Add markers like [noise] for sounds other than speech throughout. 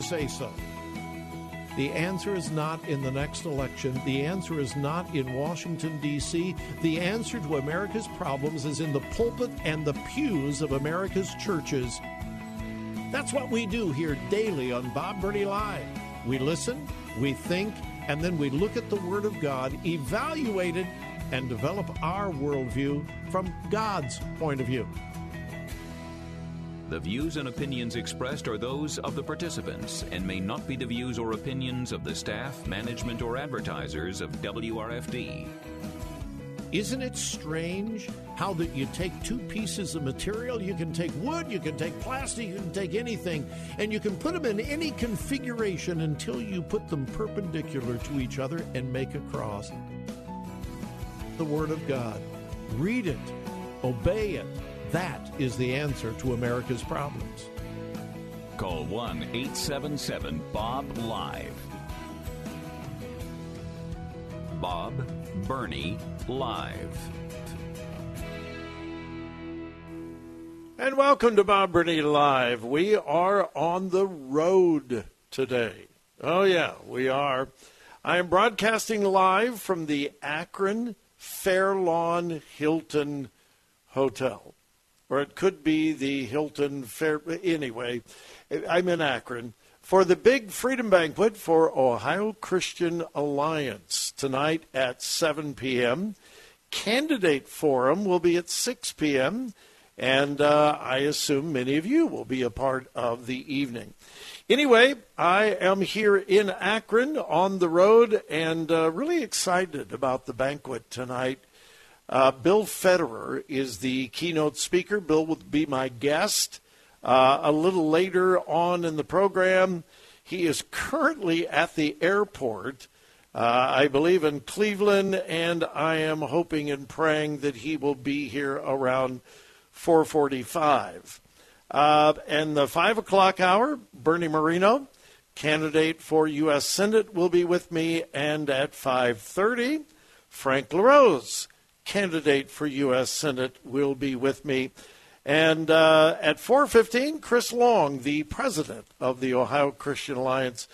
Say so. The answer is not in the next election. The answer is not in Washington, D.C. The answer to America's problems is in the pulpit and the pews of America's churches. That's what we do here daily on Bob Burney Live. We listen, we think, and then we look at the Word of God, evaluate it, and develop our worldview from God's point of view. The views and opinions expressed are those of the participants and may not be the views or opinions of the staff, management, or advertisers of WRFD. Isn't it strange how that you take two pieces of material? You can take wood, you can take plastic, you can take anything, and you can put them in any configuration until you put them perpendicular to each other and make a cross. The Word of God. Read it, obey it. That is the answer to America's problems. Call 1 877 Bob Live. Bob Burney Live. And welcome to Bob Burney Live. We are on the road today. Oh, yeah, we are. I am broadcasting live from the Akron Fairlawn Hilton Hotel. Or it could be the Hilton Fair. Anyway, I'm in Akron for the big freedom banquet for Ohio Christian Alliance tonight at 7 p.m. Candidate forum will be at 6 p.m. And uh, I assume many of you will be a part of the evening. Anyway, I am here in Akron on the road and uh, really excited about the banquet tonight. Uh, Bill Federer is the keynote speaker. Bill will be my guest uh, a little later on in the program. He is currently at the airport, uh, I believe in Cleveland, and I am hoping and praying that he will be here around 445. Uh, and the 5 o'clock hour, Bernie Moreno, candidate for U.S. Senate, will be with me. And at 5.30, Frank LaRose, candidate for U.S. Senate, will be with me. And uh, at 4.15, Chris Long, the president of the Ohio Christian Alliance,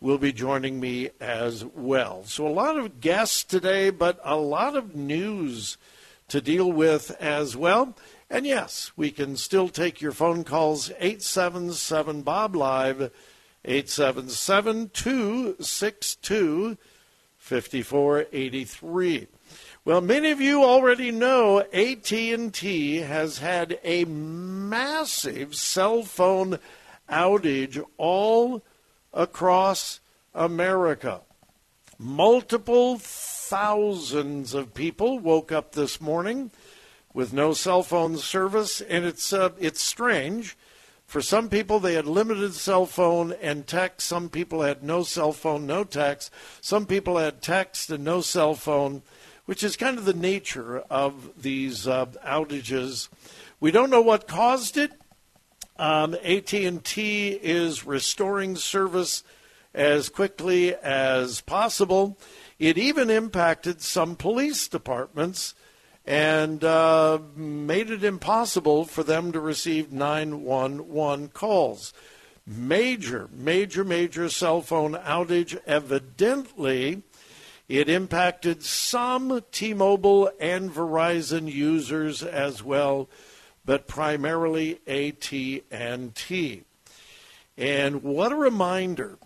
will be joining me as well. So a lot of guests today, but a lot of news to deal with as well. And yes, we can still take your phone calls 877 Bob Live 877 262 5483. Well, many of you already know AT&T has had a massive cell phone outage all across America. Multiple thousands of people woke up this morning with no cell phone service, and it's uh, it's strange. For some people, they had limited cell phone and text. Some people had no cell phone, no text. Some people had text and no cell phone, which is kind of the nature of these uh, outages. We don't know what caused it. Um, AT&T is restoring service as quickly as possible. It even impacted some police departments and uh, made it impossible for them to receive 911 calls. Major, major, major cell phone outage. Evidently, it impacted some T Mobile and Verizon users as well, but primarily AT&T. And what a reminder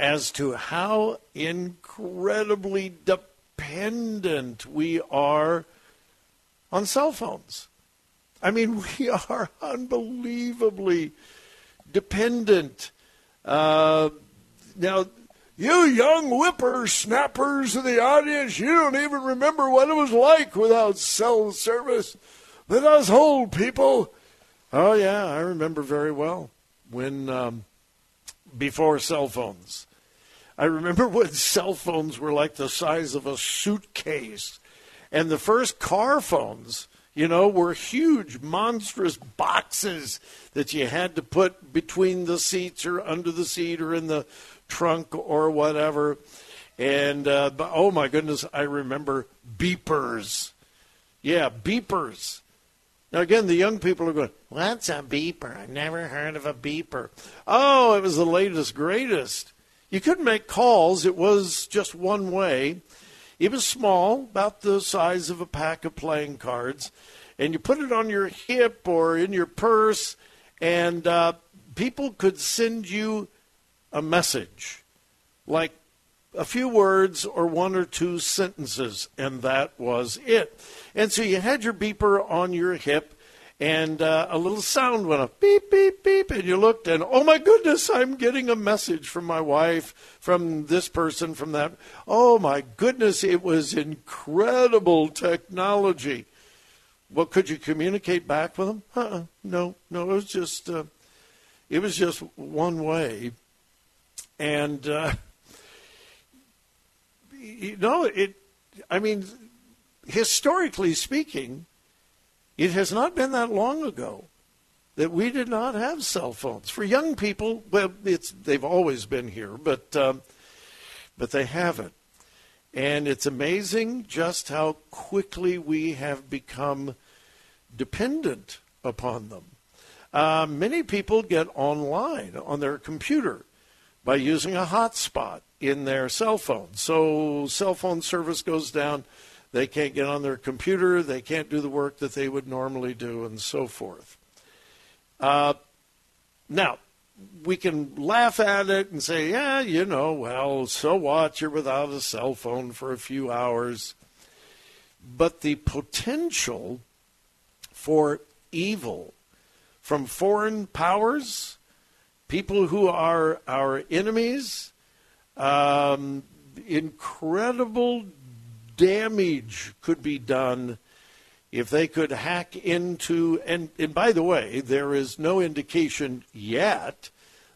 as to how incredibly dependent we are on cell phones. I mean, [laughs] we are unbelievably dependent. Uh, now, you young whippersnappers in the audience, you don't even remember what it was like without cell service. But us old people, oh yeah, I remember very well when um, before cell phones. I remember [laughs] when cell phones were like the size of a suitcase, and the first car phones, you know, were huge, monstrous boxes that you had to put between the seats or under the seat or in the trunk or whatever. And uh, oh my goodness, I remember beepers. Yeah, beepers. Now, again, the young people are going, What's a beeper? I've never heard of a beeper. Oh, it was the latest, greatest. You couldn't make calls, it was just one way. It was small, about the size of a pack of playing cards. And you put it on your hip or in your purse, and uh, people could send you a message like a few words or one or two sentences, and that was it. And so you had your beeper on your hip, and uh, a little sound went up beep, beep, beep, and you looked, and oh my goodness, I'm getting a message from my wife, from this person, from that. Oh my goodness, it was incredible technology. Well, could you communicate back with them? Uh-uh. No, no, it was just, uh, it was just one way, and. Uh, you know, it. I mean, historically speaking, it has not been that long ago that we did not have cell phones. For young people, well, it's they've always been here, but um, but they haven't. And it's amazing just how quickly we have become dependent upon them. Uh, many people get online on their computer by using a hotspot in their cell phone. So cell phone service goes down. They can't get on their computer. They can't do the work that they would normally do, and so forth. Uh, now, we can laugh at it and say, yeah, you know, well, so what? You're without a cell phone for a few hours. But the potential for evil from foreign powers, people who are our enemies, um, incredible damage could be done if they could hack into and, and by the way there is no indication yet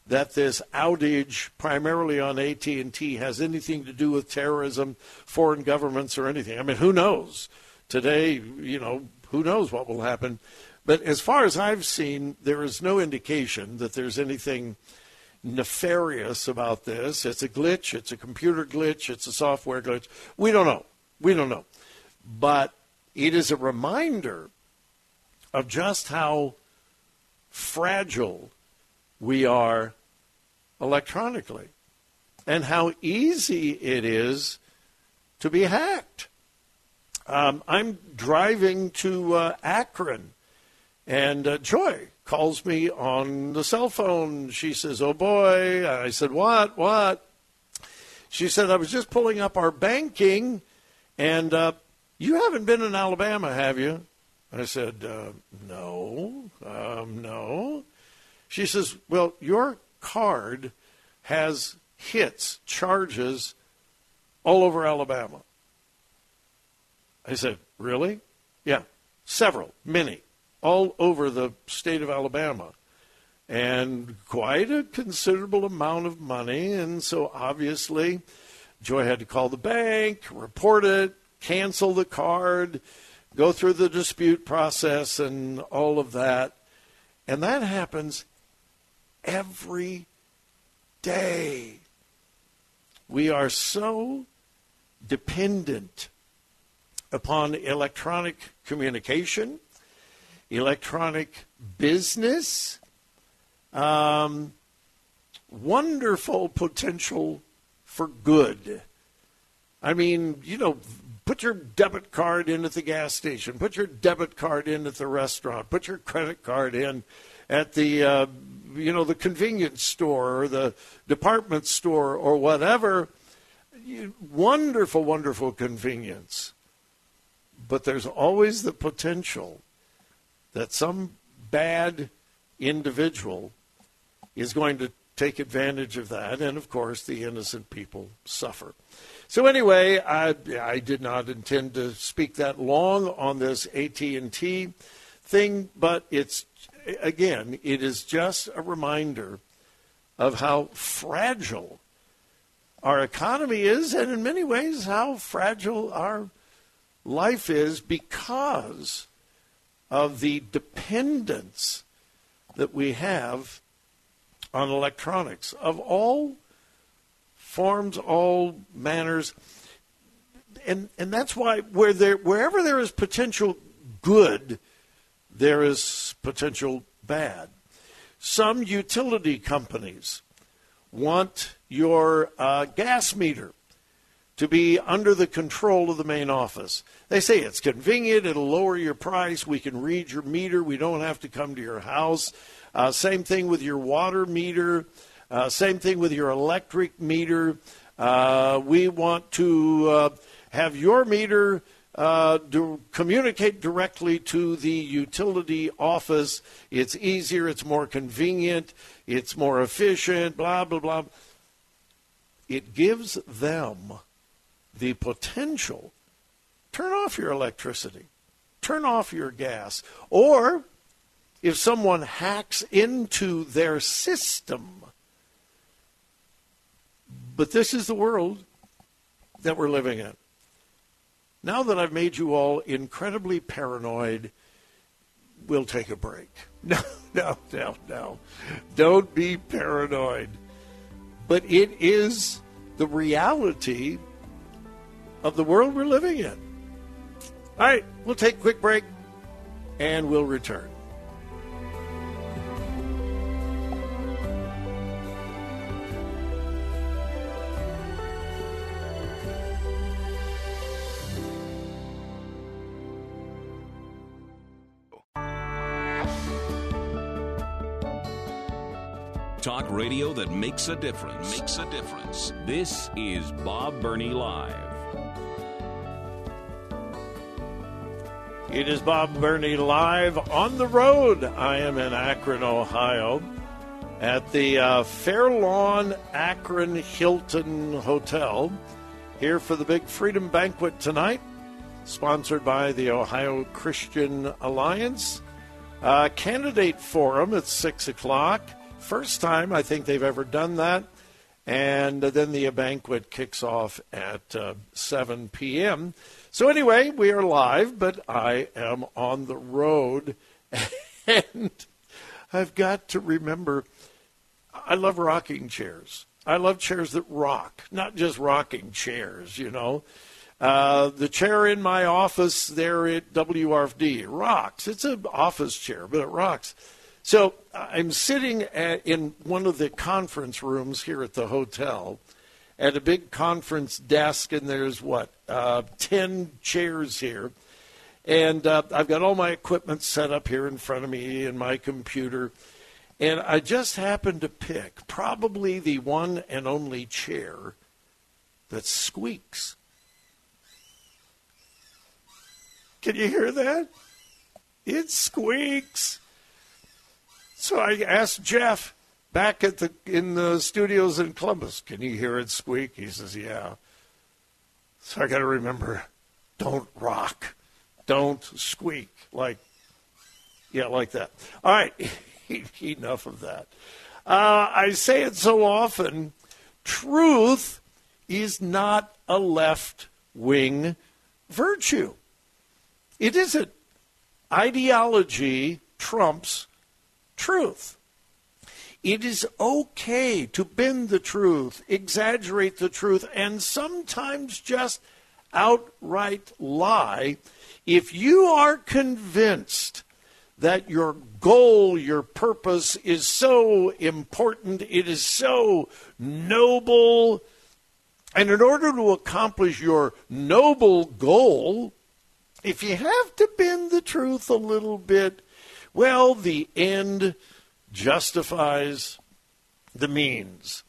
that this outage primarily on AT&T has anything to do with terrorism foreign governments or anything. I mean who knows? Today you know who knows what will happen but as far as i've seen there is no indication that there's anything nefarious about this. It's a glitch, it's a computer glitch, it's a software glitch. We don't know. We don't know. But it is a reminder of just how fragile we are electronically and how easy it is to be hacked. Um, I'm driving to uh, Akron, and uh, Joy calls me on the cell phone. She says, Oh boy. I said, What? What? She said, I was just pulling up our banking, and uh, you haven't been in Alabama, have you? I said, uh, No, um, no. She says, Well, your card has hits, charges all over Alabama. I said, Really? Yeah, several, many all over the state of Alabama and quite a considerable amount of money. And so obviously, Joy had to call the bank, report it, cancel the card, go through the dispute process, and all of that. And that happens every day. We are so dependent upon electronic communication electronic business, um, wonderful potential for good. I mean, you know, put your debit card in at the gas station, put your debit card in at the restaurant, put your credit card in at the uh, you know the convenience store or the department store or whatever. Wonderful, wonderful convenience. But there's always the potential that some bad individual is going to take advantage of that, and of course, the innocent people suffer. So anyway, I, I did not intend to speak that long on this AT&T thing, but it's again, it is just a reminder of how fragile our economy is, and in many ways, how fragile our life is because of the dependence that we have on electronics of all forms, all manners. And, and that's why where there, wherever there is potential good, there is potential bad. Some utility companies want your uh, gas meter to be under the control of the main office. They say it's convenient, it'll lower your price, we can read your meter, we don't have to come to your house. Uh, same thing with your water meter, uh, same thing with your electric meter. Uh, we want to uh, have your meter uh, communicate directly to the utility office. It's easier, it's more convenient, it's more efficient, blah, blah, blah. It gives them the potential turn off your electricity, turn off your gas, or if someone hacks into their system. But this is the world that we're living in. Now that I've made you all incredibly paranoid, we'll take a break. [laughs] No, no, no, no. Don't be paranoid. But it is the reality of the world we're living in. All right, we'll take a quick break and we'll return. Talk radio that makes a difference. Makes a difference. This is Bob Burney Live. It is Bob Burney live on the road. I am in Akron, Ohio, at the uh, Fairlawn Akron Hilton Hotel, here for the big Freedom Banquet tonight, sponsored by the Ohio Christian Alliance. Uh, candidate forum at 6 o'clock. First time I think they've ever done that. And then the banquet kicks off at uh, 7 p.m. So, anyway, we are live, but I am on the road. [laughs] And I've got to remember I love rocking chairs. I love chairs that rock, not just rocking chairs, you know. Uh, the chair in my office there at WRFD rocks. It's an office chair, but it rocks. So I'm sitting at, in one of the conference rooms here at the hotel at a big conference desk, and there's what, uh, 10 chairs here. And uh, I've got all my equipment set up here in front of me and my computer. And I just happened to pick probably the one and only chair that squeaks. Can you hear that? It squeaks. So I asked Jeff back at the in the studios in Columbus, "Can you hear it squeak?" He says, "Yeah." So I got to remember, don't rock, don't squeak like, yeah, like that. All right, [laughs] enough of that. Uh, I say it so often. Truth is not a left wing virtue. It isn't. Ideology trumps truth. It is okay to bend the truth, exaggerate the truth, and sometimes just outright lie if you are convinced that your goal, your purpose is so important, it is so noble, and in order to accomplish your noble goal, if you have to bend the truth a little bit, well, the end justifies the means.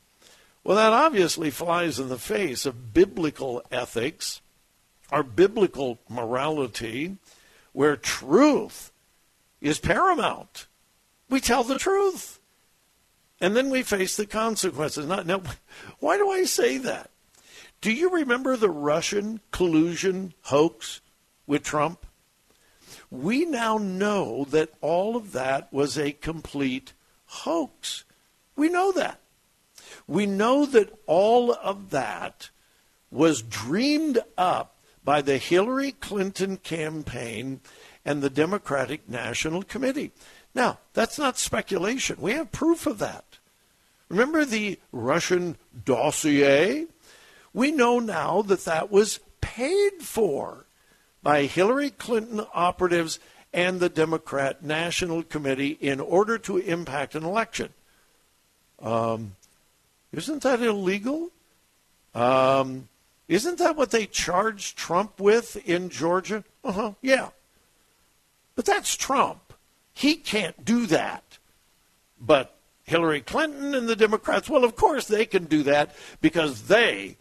Well, that obviously flies in the face of biblical ethics, our biblical morality, where truth is paramount. We tell the truth. And then we face the consequences. Now, [laughs] why do I say that? Do you remember the Russian collusion hoax with Trump? We now know that all of that was a complete hoax. We know that. We know that all of that was dreamed up by the Hillary Clinton campaign and the Democratic National Committee. Now, that's not speculation. We have proof of that. Remember the Russian dossier? We know now that that was paid for by Hillary Clinton operatives and the Democrat National Committee in order to impact an election. Um, isn't that illegal? Um, isn't that what they charged Trump with in Georgia? Uh huh, yeah. But that's Trump. He can't do that. But Hillary Clinton and the Democrats, well, of course they can do that because they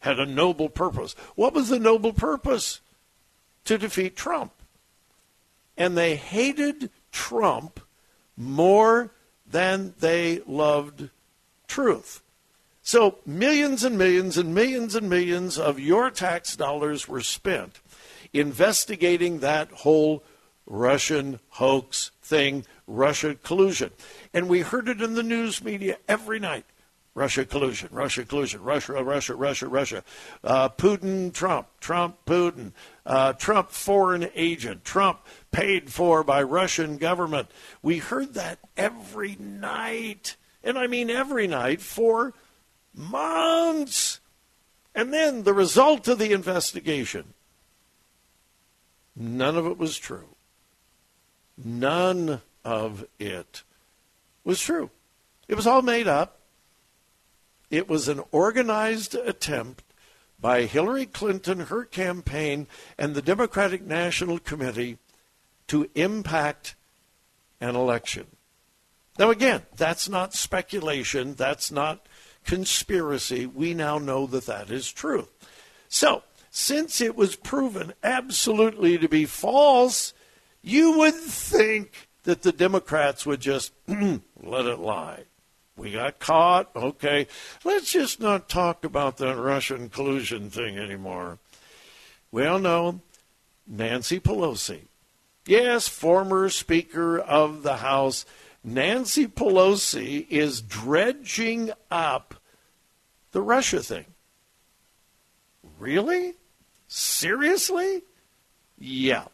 had a noble purpose. What was the noble purpose? To defeat Trump. And they hated Trump more than they loved truth. So millions and millions and millions and millions of your tax dollars were spent investigating that whole Russian hoax thing, Russia collusion. And we heard it in the news media every night. Russia collusion, Russia collusion, Russia, Russia, Russia, Russia. Uh, Putin, Trump, Trump, Putin, uh, Trump, foreign agent, Trump paid for by Russian government. We heard that every night, and I mean every night for months. And then the result of the investigation none of it was true. None of it was true. It was all made up. It was an organized attempt by Hillary Clinton, her campaign, and the Democratic National Committee to impact an election. Now, again, that's not speculation. That's not conspiracy, we now know that that is true. So, since it was proven absolutely to be false, you would think that the Democrats would just [clears throat] let it lie. We got caught. Okay, let's just not talk about that Russian collusion thing anymore. Well, no, Nancy Pelosi, yes, former Speaker of the House, Nancy Pelosi is dredging up the Russia thing. Really? Seriously? Yeah.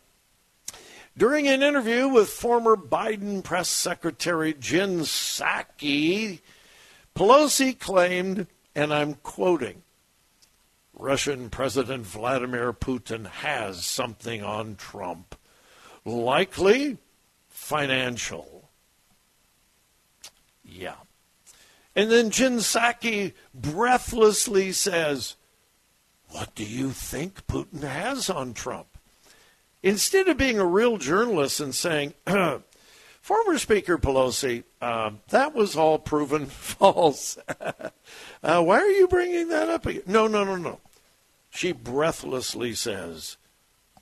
During an interview with former Biden press secretary Jen Psaki, Pelosi claimed, and I'm quoting, Russian President Vladimir Putin has something on Trump, likely financial. Yeah. And then Jen Psaki breathlessly says, What do you think Putin has on Trump? Instead of being a real journalist and saying, [clears throat] Former Speaker Pelosi, uh, that was all proven [laughs] false. [laughs] uh, why are you bringing that up again? No, no, no, no. She breathlessly says,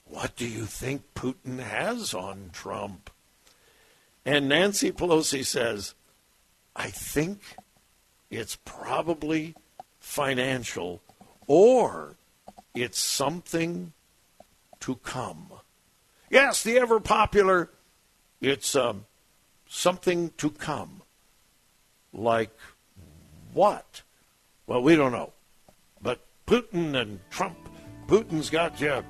What do you think Putin has on Trump? And Nancy Pelosi says, I think it's probably financial or it's something to come. Yes, the ever popular, it's um, something to come. Like what? Well, we don't know. But Putin and Trump, Putin's got you.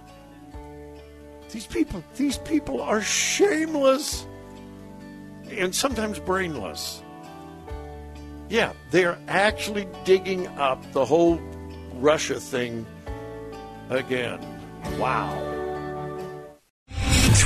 These people, these people are shameless and sometimes brainless. Yeah, they're actually digging up the whole Russia thing again. Wow.